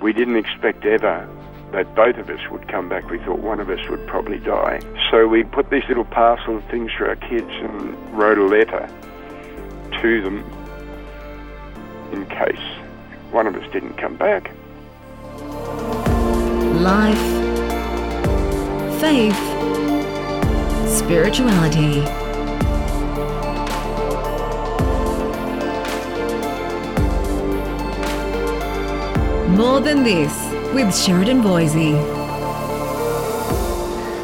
We didn't expect ever that both of us would come back. We thought one of us would probably die. So we put these little parcel of things for our kids and wrote a letter to them in case one of us didn't come back. Life, faith, spirituality. More than this with Sheridan Voisey.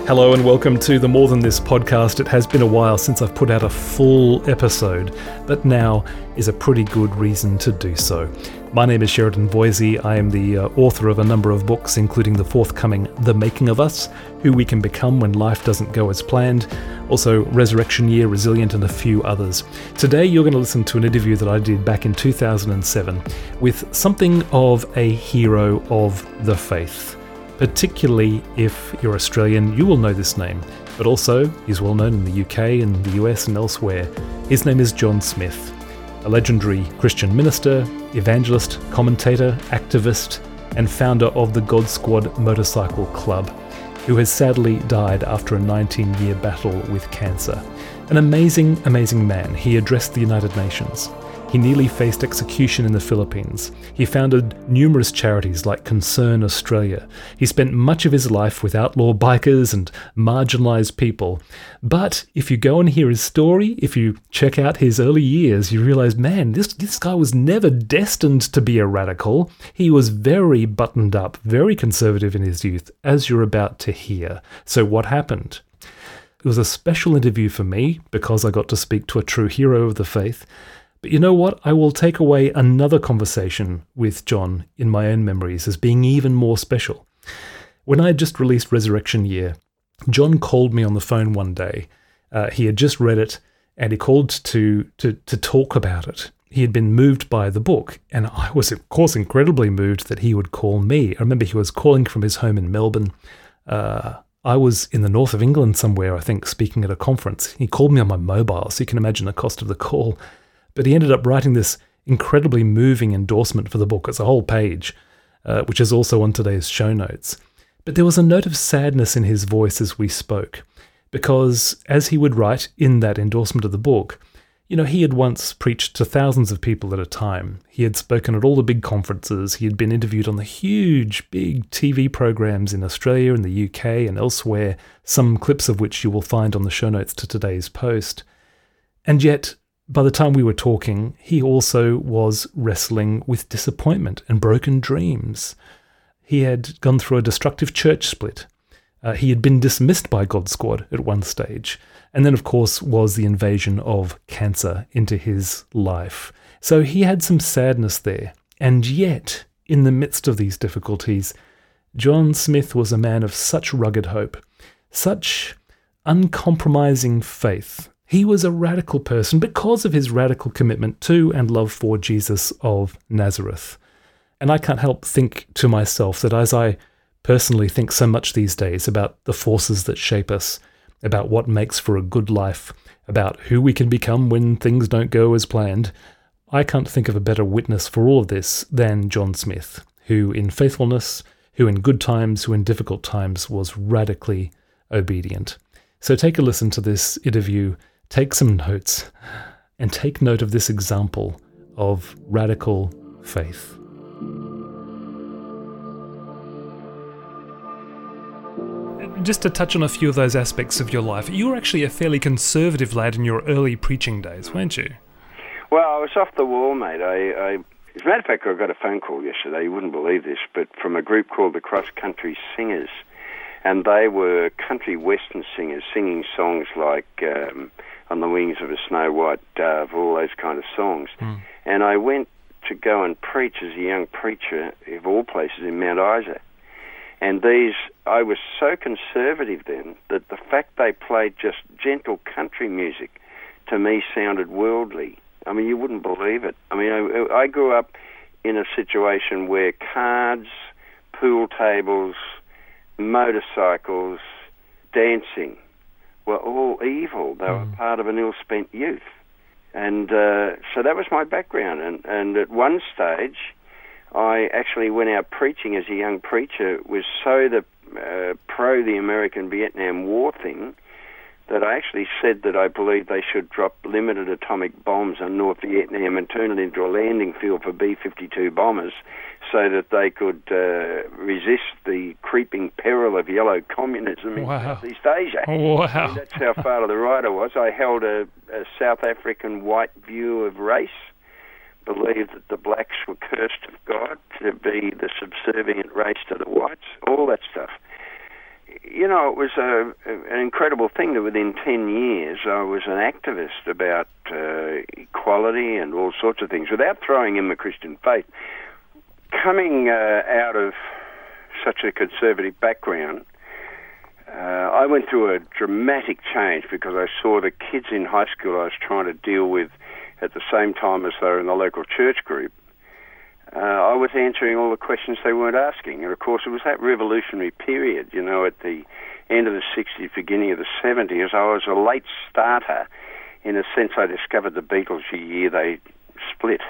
Hello and welcome to the More Than This podcast. It has been a while since I've put out a full episode, but now is a pretty good reason to do so. My name is Sheridan Voisey. I am the uh, author of a number of books, including the forthcoming The Making of Us Who We Can Become When Life Doesn't Go As Planned, also Resurrection Year, Resilient, and a few others. Today, you're going to listen to an interview that I did back in 2007 with something of a hero of the faith. Particularly if you're Australian, you will know this name, but also he's well known in the UK and the US and elsewhere. His name is John Smith, a legendary Christian minister, evangelist, commentator, activist, and founder of the God Squad Motorcycle Club, who has sadly died after a 19 year battle with cancer. An amazing, amazing man. He addressed the United Nations. He nearly faced execution in the Philippines. He founded numerous charities like Concern Australia. He spent much of his life with outlaw bikers and marginalised people. But if you go and hear his story, if you check out his early years, you realise, man, this, this guy was never destined to be a radical. He was very buttoned up, very conservative in his youth, as you're about to hear. So what happened? It was a special interview for me because I got to speak to a true hero of the faith. But you know what? I will take away another conversation with John in my own memories as being even more special. When I had just released Resurrection Year, John called me on the phone one day. Uh, he had just read it and he called to, to, to talk about it. He had been moved by the book, and I was, of course, incredibly moved that he would call me. I remember he was calling from his home in Melbourne. Uh, I was in the north of England somewhere, I think, speaking at a conference. He called me on my mobile, so you can imagine the cost of the call. But he ended up writing this incredibly moving endorsement for the book. It's a whole page, uh, which is also on today's show notes. But there was a note of sadness in his voice as we spoke, because as he would write in that endorsement of the book, you know, he had once preached to thousands of people at a time. He had spoken at all the big conferences. He had been interviewed on the huge, big TV programs in Australia and the UK and elsewhere, some clips of which you will find on the show notes to today's post. And yet, by the time we were talking, he also was wrestling with disappointment and broken dreams. He had gone through a destructive church split. Uh, he had been dismissed by God Squad at one stage. And then, of course, was the invasion of cancer into his life. So he had some sadness there. And yet, in the midst of these difficulties, John Smith was a man of such rugged hope, such uncompromising faith he was a radical person because of his radical commitment to and love for Jesus of Nazareth. And I can't help think to myself that as I personally think so much these days about the forces that shape us, about what makes for a good life, about who we can become when things don't go as planned, I can't think of a better witness for all of this than John Smith, who in faithfulness, who in good times, who in difficult times was radically obedient. So take a listen to this interview Take some notes and take note of this example of radical faith. Just to touch on a few of those aspects of your life, you were actually a fairly conservative lad in your early preaching days, weren't you? Well, I was off the wall, mate. I, I, as a matter of fact, I got a phone call yesterday. You wouldn't believe this, but from a group called the Cross Country Singers, and they were country western singers singing songs like um, on the wings of a snow white dove, all those kind of songs. Mm. And I went to go and preach as a young preacher of all places in Mount Isa. And these, I was so conservative then that the fact they played just gentle country music to me sounded worldly. I mean, you wouldn't believe it. I mean, I, I grew up in a situation where cards, pool tables, motorcycles, dancing, were all evil. They mm. were part of an ill-spent youth, and uh, so that was my background. And, and at one stage, I actually went out preaching as a young preacher was so the uh, pro the American Vietnam War thing that I actually said that I believe they should drop limited atomic bombs on North Vietnam and turn it into a landing field for B 52 bombers so that they could uh, resist the creeping peril of yellow communism wow. in Southeast Asia. Wow. And that's how far to the right I was. I held a, a South African white view of race believed that the blacks were cursed of God to be the subservient race to the whites, all that stuff you know, it was a, an incredible thing that within 10 years I was an activist about uh, equality and all sorts of things without throwing in the Christian faith. Coming uh, out of such a conservative background, uh, I went through a dramatic change because I saw the kids in high school I was trying to deal with at the same time as they were in the local church group uh, I was answering all the questions they weren't asking. And of course, it was that revolutionary period, you know, at the end of the 60s, beginning of the 70s. I was a late starter. In a sense, I discovered the Beatles the year they split.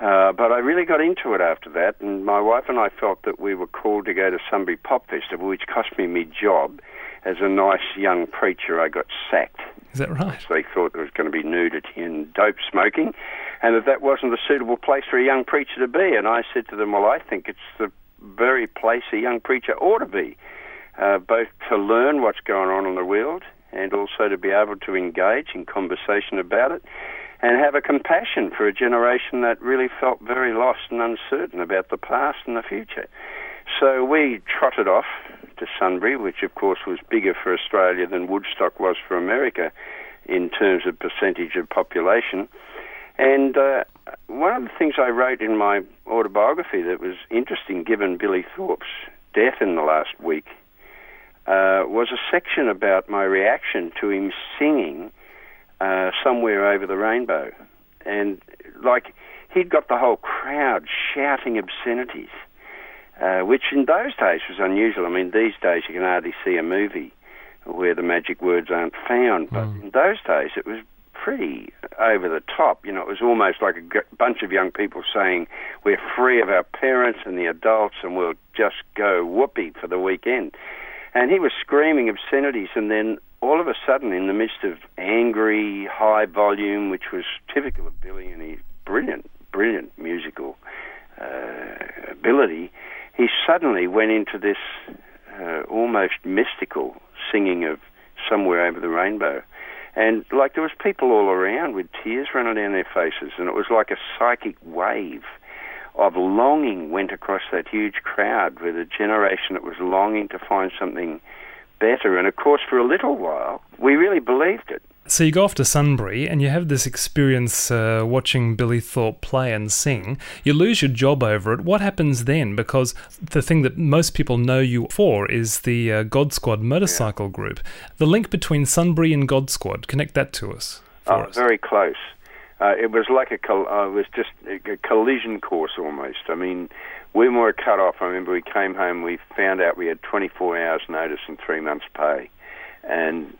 Uh, but I really got into it after that, and my wife and I felt that we were called to go to Sunbury Pop Festival, which cost me my job. As a nice young preacher, I got sacked. Is that right? They thought there was going to be nudity and dope smoking, and that that wasn't a suitable place for a young preacher to be. And I said to them, well, I think it's the very place a young preacher ought to be, uh, both to learn what's going on in the world and also to be able to engage in conversation about it and have a compassion for a generation that really felt very lost and uncertain about the past and the future. So we trotted off to Sunbury, which of course was bigger for Australia than Woodstock was for America in terms of percentage of population. And uh, one of the things I wrote in my autobiography that was interesting, given Billy Thorpe's death in the last week, uh, was a section about my reaction to him singing uh, somewhere over the rainbow. And like, he'd got the whole crowd shouting obscenities uh, which in those days was unusual. I mean, these days you can hardly see a movie where the magic words aren't found, but mm. in those days it was pretty over the top. You know, it was almost like a g- bunch of young people saying, "We're free of our parents and the adults, and we'll just go whoopee for the weekend." And he was screaming obscenities, and then all of a sudden, in the midst of angry, high volume, which was typical of Billy and his brilliant, brilliant musical uh, ability, he suddenly went into this uh, almost mystical singing of somewhere over the rainbow. And like there was people all around with tears running down their faces, and it was like a psychic wave of longing went across that huge crowd with a generation that was longing to find something better. And of course, for a little while, we really believed it. So you go off to Sunbury and you have this experience uh, watching Billy Thorpe play and sing. You lose your job over it. What happens then? Because the thing that most people know you for is the uh, God Squad motorcycle yeah. group. The link between Sunbury and God Squad, connect that to us. Oh, us. very close. Uh, it was like a col- uh, it was just a collision course almost. I mean, we were cut off. I remember we came home, we found out we had 24 hours notice and three months pay and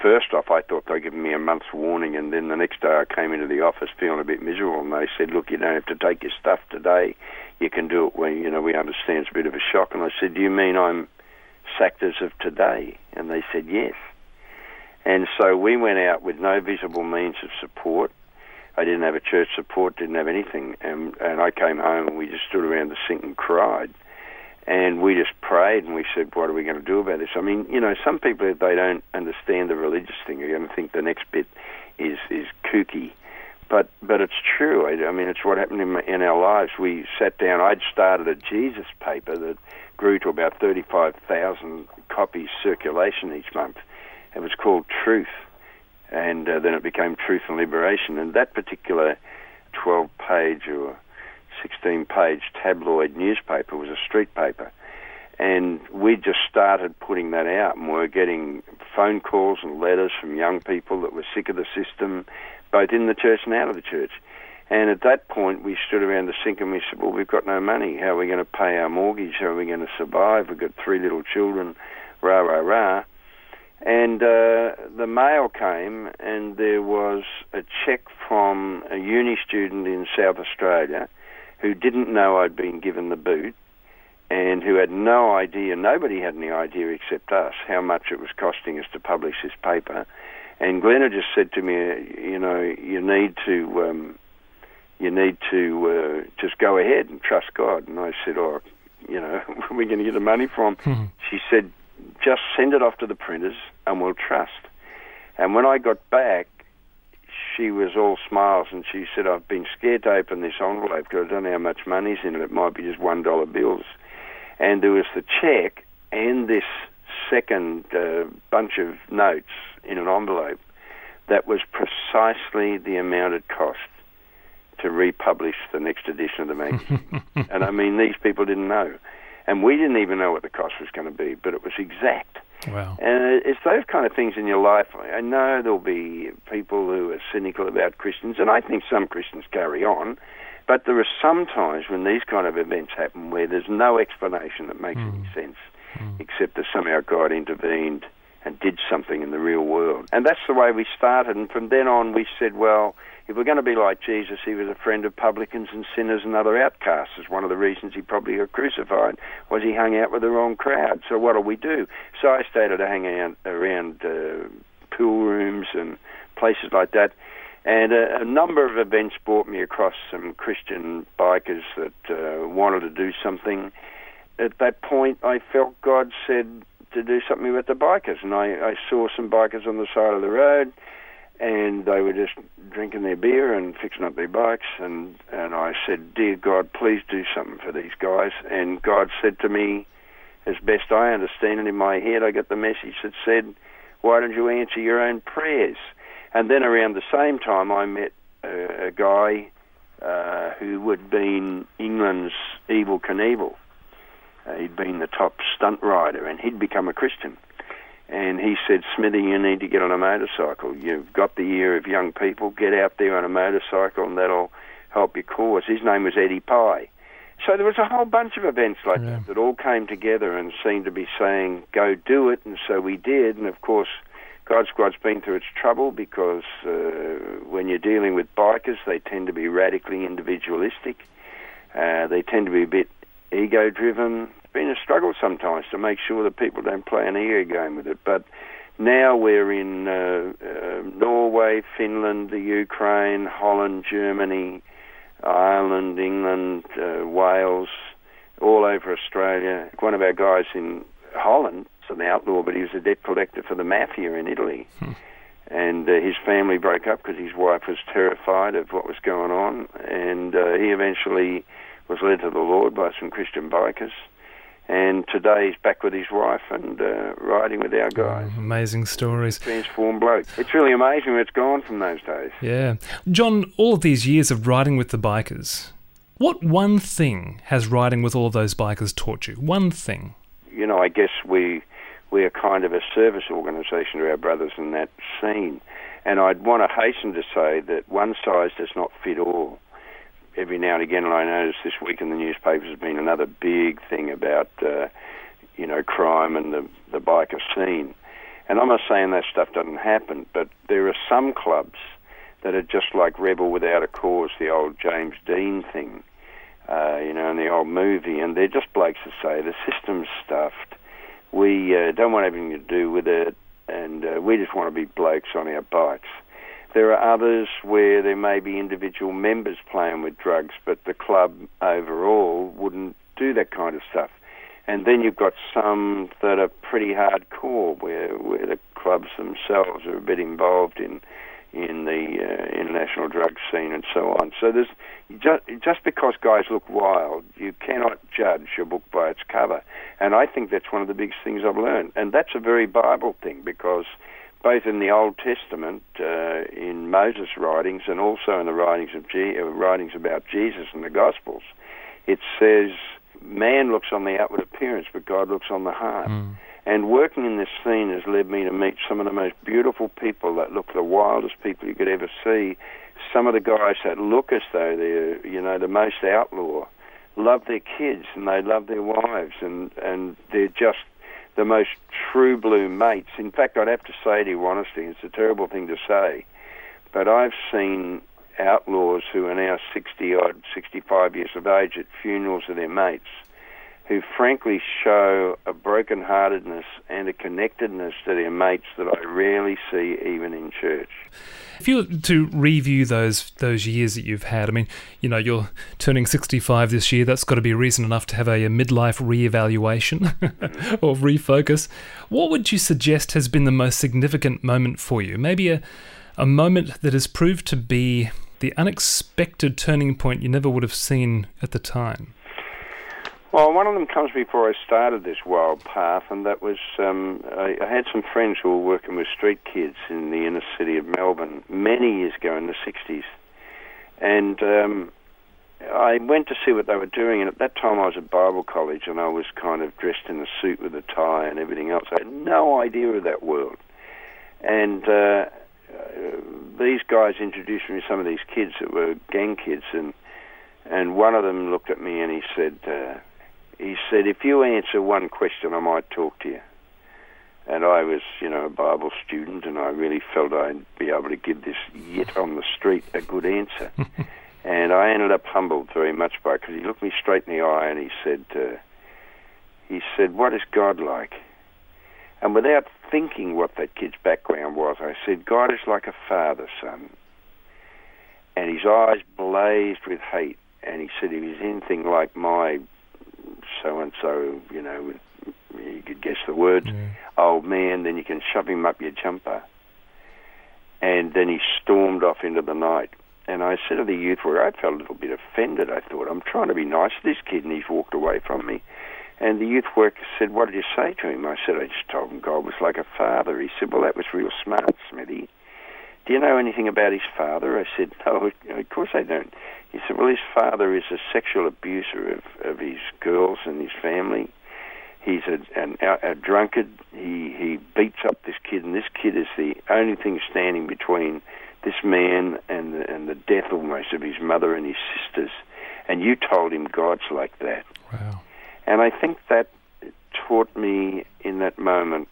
first off, I thought they'd given me a month's warning, and then the next day I came into the office feeling a bit miserable, and they said, "Look, you don't have to take your stuff today. You can do it when you know we understand it's a bit of a shock." And I said, "Do you mean I'm sacked as of today?" And they said, "Yes." And so we went out with no visible means of support. I didn't have a church support, didn't have anything, and and I came home and we just stood around the sink and cried. And we just prayed and we said, what are we going to do about this? I mean, you know, some people, if they don't understand the religious thing, are going to think the next bit is, is kooky. But, but it's true. I, I mean, it's what happened in, in our lives. We sat down, I'd started a Jesus paper that grew to about 35,000 copies circulation each month. It was called Truth. And uh, then it became Truth and Liberation. And that particular 12 page or 16 page tabloid newspaper was a street paper. And we just started putting that out, and we were getting phone calls and letters from young people that were sick of the system, both in the church and out of the church. And at that point, we stood around the sink and we said, Well, we've got no money. How are we going to pay our mortgage? How are we going to survive? We've got three little children, rah, rah, rah. And uh, the mail came, and there was a check from a uni student in South Australia who didn't know I'd been given the boot and who had no idea, nobody had any idea except us, how much it was costing us to publish this paper. And Glenna just said to me, you know, you need to, um, you need to uh, just go ahead and trust God. And I said, oh, you know, where are we going to get the money from? Hmm. She said, just send it off to the printers and we'll trust. And when I got back, she was all smiles and she said, I've been scared to open this envelope because I don't know how much money's in it. It might be just $1 bills and there was the check and this second uh, bunch of notes in an envelope that was precisely the amount it cost to republish the next edition of the magazine. and I mean, these people didn't know. And we didn't even know what the cost was going to be, but it was exact. Wow. And it's those kind of things in your life. I know there'll be people who are cynical about Christians, and I think some Christians carry on. But there are some times when these kind of events happen where there's no explanation that makes Mm. any sense, except that somehow God intervened and did something in the real world. And that's the way we started. And from then on, we said, well, if we're going to be like Jesus, he was a friend of publicans and sinners and other outcasts. Is one of the reasons he probably got crucified was he hung out with the wrong crowd. So what do we do? So I started hanging out around uh, pool rooms and places like that. And a, a number of events brought me across some Christian bikers that uh, wanted to do something. At that point, I felt God said to do something with the bikers, and I, I saw some bikers on the side of the road, and they were just drinking their beer and fixing up their bikes, and and I said, "Dear God, please do something for these guys." And God said to me, as best I understand it in my head, I got the message that said, "Why don't you answer your own prayers?" And then around the same time, I met a, a guy uh, who had been England's Evel Knievel. Uh, he'd been the top stunt rider, and he'd become a Christian. And he said, Smithy, you need to get on a motorcycle. You've got the ear of young people. Get out there on a motorcycle, and that'll help your cause. His name was Eddie Pye. So there was a whole bunch of events like Yeah. that that all came together and seemed to be saying, go do it. And so we did. And of course, God Squad's been through its trouble because uh, when you're dealing with bikers, they tend to be radically individualistic. Uh, they tend to be a bit ego driven. It's been a struggle sometimes to make sure that people don't play an ego game with it. But now we're in uh, uh, Norway, Finland, the Ukraine, Holland, Germany, Ireland, England, uh, Wales, all over Australia. One of our guys in Holland is an outlaw, but he was a debt collector for the mafia in Italy. And uh, his family broke up because his wife was terrified of what was going on. And uh, he eventually was led to the Lord by some Christian bikers. And today he's back with his wife and uh, riding with our guys. Amazing stories. Transformed bloke. It's really amazing where it's gone from those days. Yeah. John, all of these years of riding with the bikers, what one thing has riding with all of those bikers taught you? One thing. you know, I guess we we're kind of a service organisation to our brothers in that scene, and I'd want to hasten to say that one size does not fit all. Every now and again, and I notice this week in the newspapers has been another big thing about, uh, you know, crime and the the biker scene. And I'm not saying that stuff doesn't happen, but there are some clubs that are just like Rebel Without a Cause, the old James Dean thing uh, you know, in the old movie, and they're just blokes that say the system's stuffed. We uh, don't want anything to do with it, and uh, we just want to be blokes on our bikes. There are others where there may be individual members playing with drugs, but the club overall wouldn't do that kind of stuff. And then you've got some that are pretty hardcore, where where the clubs themselves are a bit involved in in the uh, international drug scene and so on. So there's just, just because guys look wild, you cannot judge a book by its cover. And I think that's one of the biggest things I've learned. And that's a very Bible thing because both in the Old Testament, uh, in Moses' writings, and also in the writings of Je- uh, writings about Jesus and the Gospels, it says man looks on the outward appearance, but God looks on the heart. And working in this scene has led me to meet some of the most beautiful people that look the wildest people you could ever see. Some of the guys that look as though they're, you know, the most outlaw, love their kids and they love their wives and, and they're just the most true blue mates. In fact, I'd have to say to you honestly, it's a terrible thing to say, but I've seen outlaws who are now 60 odd, 65 years of age at funerals of their mates, who frankly show a broken-heartedness and a connectedness to their mates that I rarely see even in church. If you were to review those those years that you've had, I mean, you know, you're turning 65 this year. That's got to be reason enough to have a, a midlife re-evaluation or refocus. What would you suggest has been the most significant moment for you? Maybe a a moment that has proved to be the unexpected turning point you never would have seen at the time. Well, one of them comes before I started this wild path, and that was um, I, I, had some friends who were working with street kids in the inner city of Melbourne many years ago in the 60s. And um, I went to see what they were doing, and at that time I was at Bible college and I was kind of dressed in a suit with a tie and everything else. I had no idea of that world. And uh, these guys introduced me to some of these kids that were gang kids, and and one of them looked at me and he said, uh, he said, if you answer one question, I might talk to you. And I was, you know, a Bible student, and I really felt I'd be able to give this yit on the street a good answer. and I ended up humbled very much by it because he looked me straight in the eye and he said, uh, he said, what is God like? And without thinking what that kid's background was, I said, God is like a father, son. And his eyes blazed with hate. And he said, if he's anything like my so and so, you know, you could guess the words, yeah. old man, then you can shove him up your jumper. And then he stormed off into the night. And I said to the youth where I felt a little bit offended. I thought, I'm trying to be nice to this kid, and he's walked away from me. And the youth worker said, What did you say to him? I said, I just told him God was like a father. He said, Well, that was real smart, Smithy. Do you know anything about his father? I said, No, of course I don't. He said, Well, his father is a sexual abuser of, of his girls and his family. He's a, an, a drunkard. He, he beats up this kid, and this kid is the only thing standing between this man and the, and the death almost of his mother and his sisters. And you told him God's like that. Wow. And I think that taught me in that moment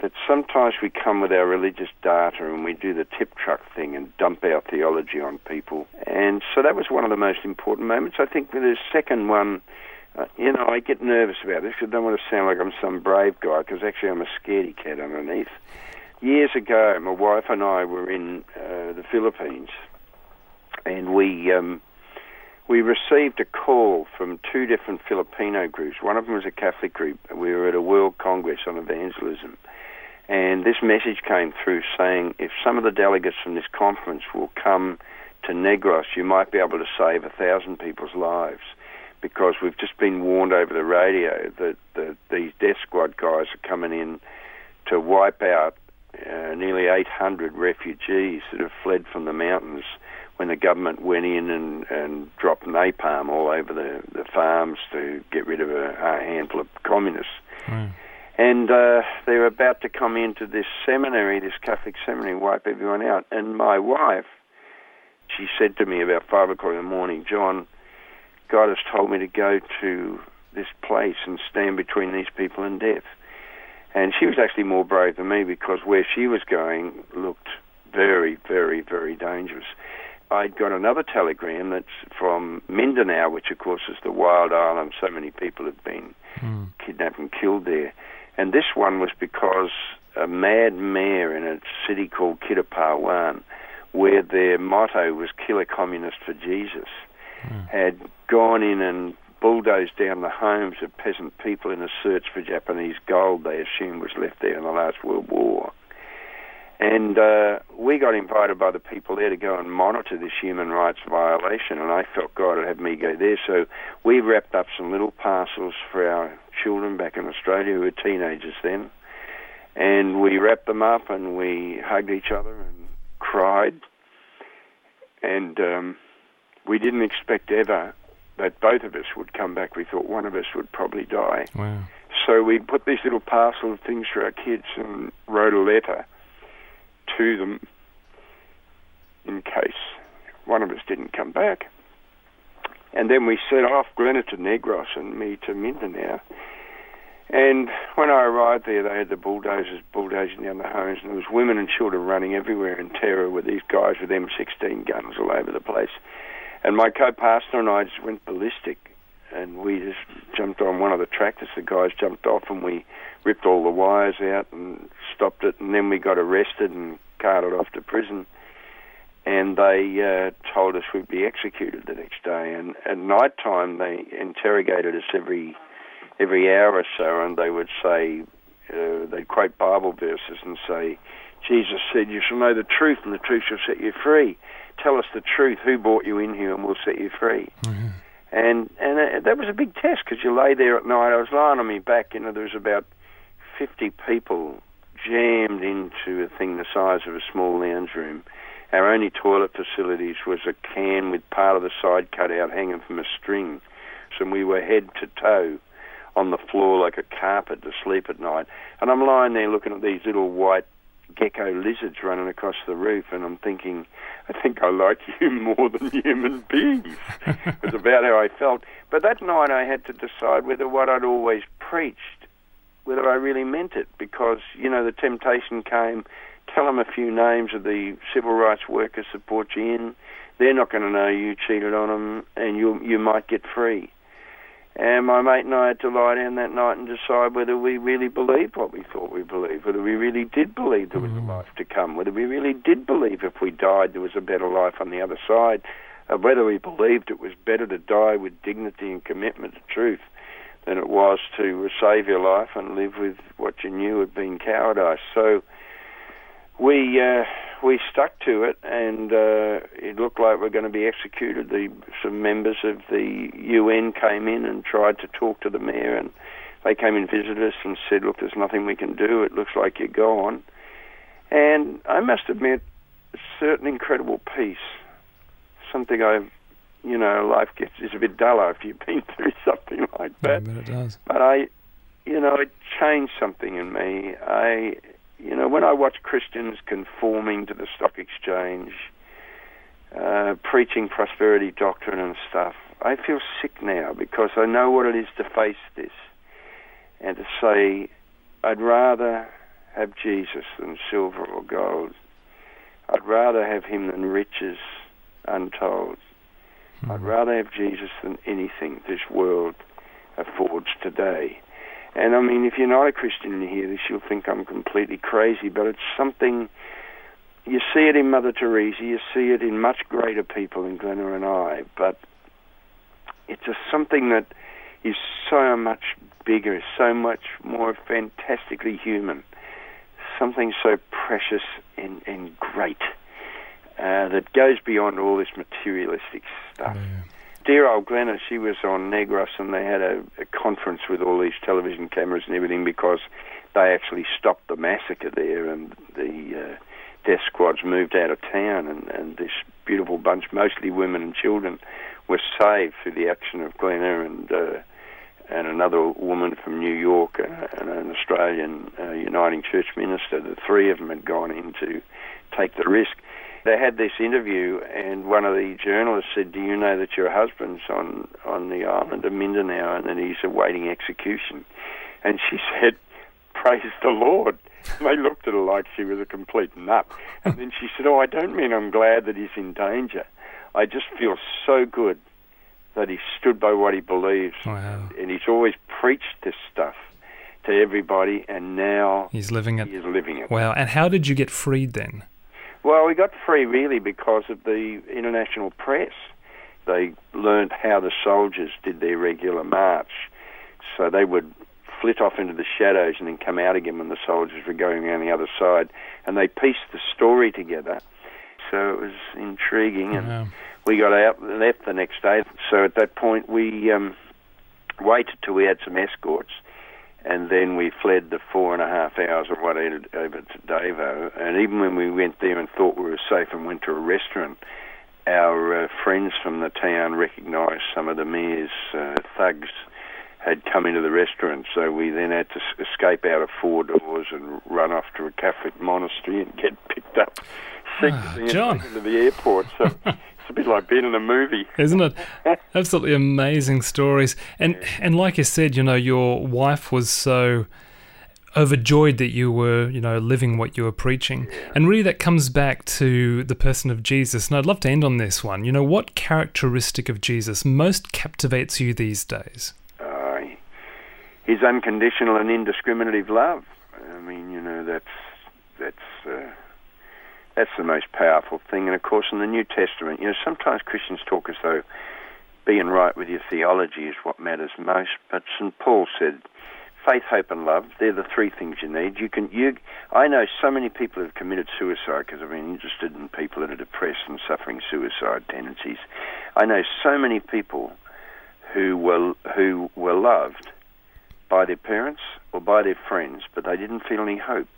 that sometimes we come with our religious data and we do the tip truck thing and dump our theology on people. And so that was one of the most important moments. I think the second one, uh, you know, I get nervous about this. I don't want to sound like I'm some brave guy because actually I'm a scaredy cat underneath. Years ago, my wife and I were in uh, the Philippines and we. Um, we received a call from two different Filipino groups. One of them was a Catholic group. We were at a World Congress on evangelism. And this message came through saying if some of the delegates from this conference will come to Negros, you might be able to save a thousand people's lives. Because we've just been warned over the radio that the, these death squad guys are coming in to wipe out uh, nearly 800 refugees that have fled from the mountains when the government went in and, and dropped napalm all over the, the farms to get rid of a, a handful of communists. Mm. And uh, they were about to come into this seminary, this Catholic seminary, wipe everyone out. And my wife, she said to me about five o'clock in the morning, John, God has told me to go to this place and stand between these people and death. And she was actually more brave than me because where she was going looked very, very, very dangerous. I'd got another telegram that's from Mindanao, which of course is the wild island. So many people have been mm. kidnapped and killed there. And this one was because a mad mayor in a city called Kidapawan, where their motto was kill a communist for Jesus, mm. had gone in and bulldozed down the homes of peasant people in a search for Japanese gold they assumed was left there in the last World War. And uh, we got invited by the people there to go and monitor this human rights violation, and I felt God had had me go there. So we wrapped up some little parcels for our children back in Australia who were teenagers then, and we wrapped them up and we hugged each other and cried. And um, we didn't expect ever that both of us would come back. We thought one of us would probably die. Wow. So we put these little parcel of things for our kids and wrote a letter to them in case one of us didn't come back. And then we set off, Glenna to Negros and me to Mindanao. And when I arrived there, they had the bulldozers bulldozing down the homes, and there was women and children running everywhere in terror with these guys with M16 guns all over the place. And my co-pastor and I just went ballistic, and we just jumped on one of the tractors. The guys jumped off, and we ripped all the wires out and stopped it. And then we got arrested and carted off to prison. And they uh, told us we'd be executed the next day. And at night time, they interrogated us every every hour or so, and they would say, uh, they'd quote Bible verses and say, Jesus said, You shall know the truth, and the truth shall set you free. Tell us the truth. Who brought you in here, and we'll set you free. Mm-hmm. And and uh, that was a big test because you lay there at night. I was lying on my back. You know, there was about fifty people jammed into a thing the size of a small lounge room. Our only toilet facilities was a can with part of the side cut out, hanging from a string. So we were head to toe on the floor like a carpet to sleep at night. And I'm lying there looking at these little white gecko lizards running across the roof, and I'm thinking, I think I like you more than human beings. it's about how I felt. But that night I had to decide whether what I'd always preached, whether I really meant it, because, you know, the temptation came, tell them a few names of the civil rights workers that brought you in. They're not going to know you cheated on them, and you you might get free. And my mate and I had to lie down that night and decide whether we really believed what we thought we believed, whether we really did believe there was mm. a life to come, whether we really did believe if we died there was a better life on the other side, whether we believed it was better to die with dignity and commitment to truth than it was to save your life and live with what you knew had been cowardice. So we uh, we stuck to it, and uh, it looked like we are going to be executed. The some members of the UN came in and tried to talk to the mayor, and they came and visited us and said, "Look, there's nothing we can do. It looks like you're gone." And I must admit, a certain incredible peace, something I've you know, life gets is a bit duller if you've been through something like that. Yeah, but it does. But I, you know, it changed something in me. I you know, when I watch Christians conforming to the stock exchange, uh, preaching prosperity doctrine and stuff, I feel sick now because I know what it is to face this and to say, I'd rather have Jesus than silver or gold. I'd rather have him than riches untold. Mm-hmm. I'd rather have Jesus than anything this world affords today. And I mean, if you're not a Christian and you hear this, you'll think I'm completely crazy, but it's something. You see it in Mother Teresa, you see it in much greater people than Glenna and I, but it's a something that is so much bigger, so much more fantastically human, something so precious and, and great uh, that goes beyond all this materialistic stuff. Yeah dear old Glenna, she was on Negros and they had a, a conference with all these television cameras and everything because they actually stopped the massacre there and the uh, death squads moved out of town and, and this beautiful bunch, mostly women and children, were saved through the action of Glenna and uh, and another woman from New York uh, and an Australian uh, Uniting Church minister. The three of them had gone in to take the risk they had this interview, and one of the journalists said, "Do you know that your husband's on on the island of Mindanao and that he's awaiting execution?" And she said, "Praise the Lord." And they looked at her like she was a complete nut, and then she said, "Oh, I don't mean I'm glad that he's in danger. I just feel so good that he stood by what he believes, wow. and he's always preached this stuff." to everybody, and now he's living it. He's living it. Wow! And how did you get freed then? Well, we got free really because of the international press. They learned how the soldiers did their regular march. So they would flit off into the shadows and then come out again when the soldiers were going around the other side. And they pieced the story together. So it was intriguing. And we got out, and left the next day. So at that point, we um, waited till we had some escorts and then we fled the four and a half hours of what ended over to Davao. And even when we went there and thought we were safe and went to a restaurant, our uh, friends from the town recognised some of the mayor's uh, thugs had come into the restaurant, so we then had to escape out of four doors and run off to a Catholic monastery and get picked up ah, John. into the airport. So It's a bit like being in a movie, isn't it? Absolutely amazing stories. And and like you said, you know, your wife was so overjoyed that you were, you know, living what you were preaching. And really that comes back to the person of Jesus. And I'd love to end on this one. You know, what characteristic of Jesus most captivates you these days? Uh, his unconditional and indiscriminative love. I mean, you know, that's that's uh, that's the most powerful thing. And of course, in the New Testament, you know, sometimes Christians talk as though being right with your theology is what matters most. But St. Paul said, faith, hope, and love, they're the three things you need. You can, you, I know so many people have committed suicide because I've been interested in people that are depressed and suffering suicide tendencies. I know so many people who were, who were loved by their parents or by their friends, but they didn't feel any hope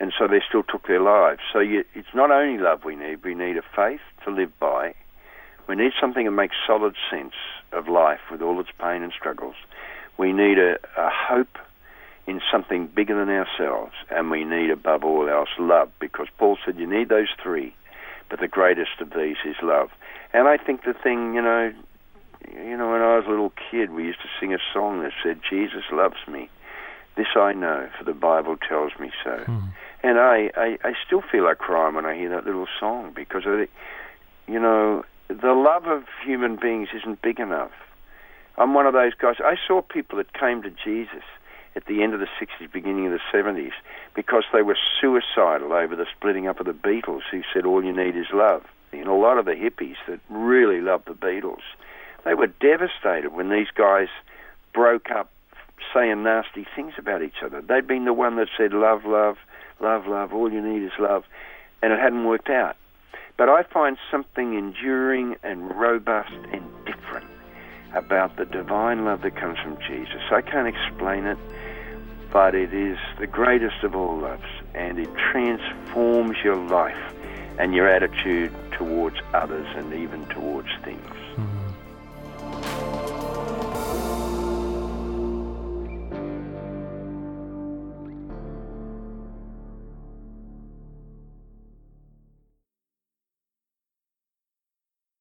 and so they still took their lives. So you, it's not only love we need, we need a faith to live by. We need something that makes solid sense of life with all its pain and struggles. We need a, a hope in something bigger than ourselves, and we need above all else love, because Paul said you need those three, but the greatest of these is love. And I think the thing, you know, you know, when I was a little kid, we used to sing a song that said, "Jesus loves me." This I know, for the Bible tells me so. Hmm. And I, I, I still feel like crying when I hear that little song because, of it, you know, the love of human beings isn't big enough. I'm one of those guys. I saw people that came to Jesus at the end of the 60s, beginning of the 70s, because they were suicidal over the splitting up of the Beatles, who said all you need is love. And a lot of the hippies that really loved the Beatles, they were devastated when these guys broke up saying nasty things about each other. They'd been the one that said love, love, love, love, all you need is love, and it hadn't worked out. But I find something enduring and robust and different about the divine love that comes from Jesus. I can't explain it, but it is the greatest of all loves, and it transforms your life and your attitude towards others and even towards things. Mm.